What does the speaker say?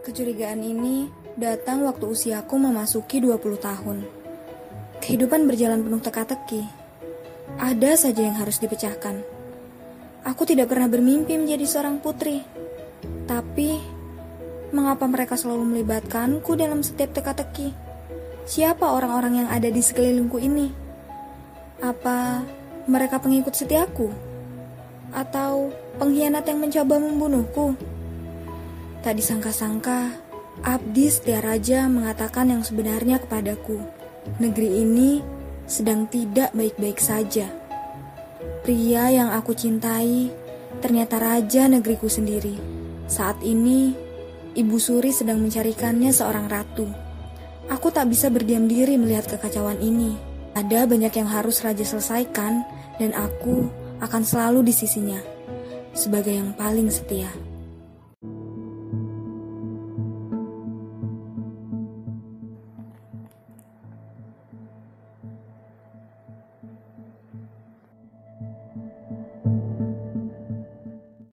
Kecurigaan ini datang waktu usiaku memasuki 20 tahun. Kehidupan berjalan penuh teka-teki. Ada saja yang harus dipecahkan. Aku tidak pernah bermimpi menjadi seorang putri. Tapi, mengapa mereka selalu melibatkanku dalam setiap teka-teki? Siapa orang-orang yang ada di sekelilingku ini? Apa mereka pengikut setiaku? Atau pengkhianat yang mencoba membunuhku? Tak disangka-sangka, Abdi Setia Raja mengatakan yang sebenarnya kepadaku. Negeri ini sedang tidak baik-baik saja. Pria yang aku cintai ternyata raja negeriku sendiri. Saat ini, Ibu Suri sedang mencarikannya seorang ratu. Aku tak bisa berdiam diri melihat kekacauan ini. Ada banyak yang harus raja selesaikan, dan aku akan selalu di sisinya sebagai yang paling setia.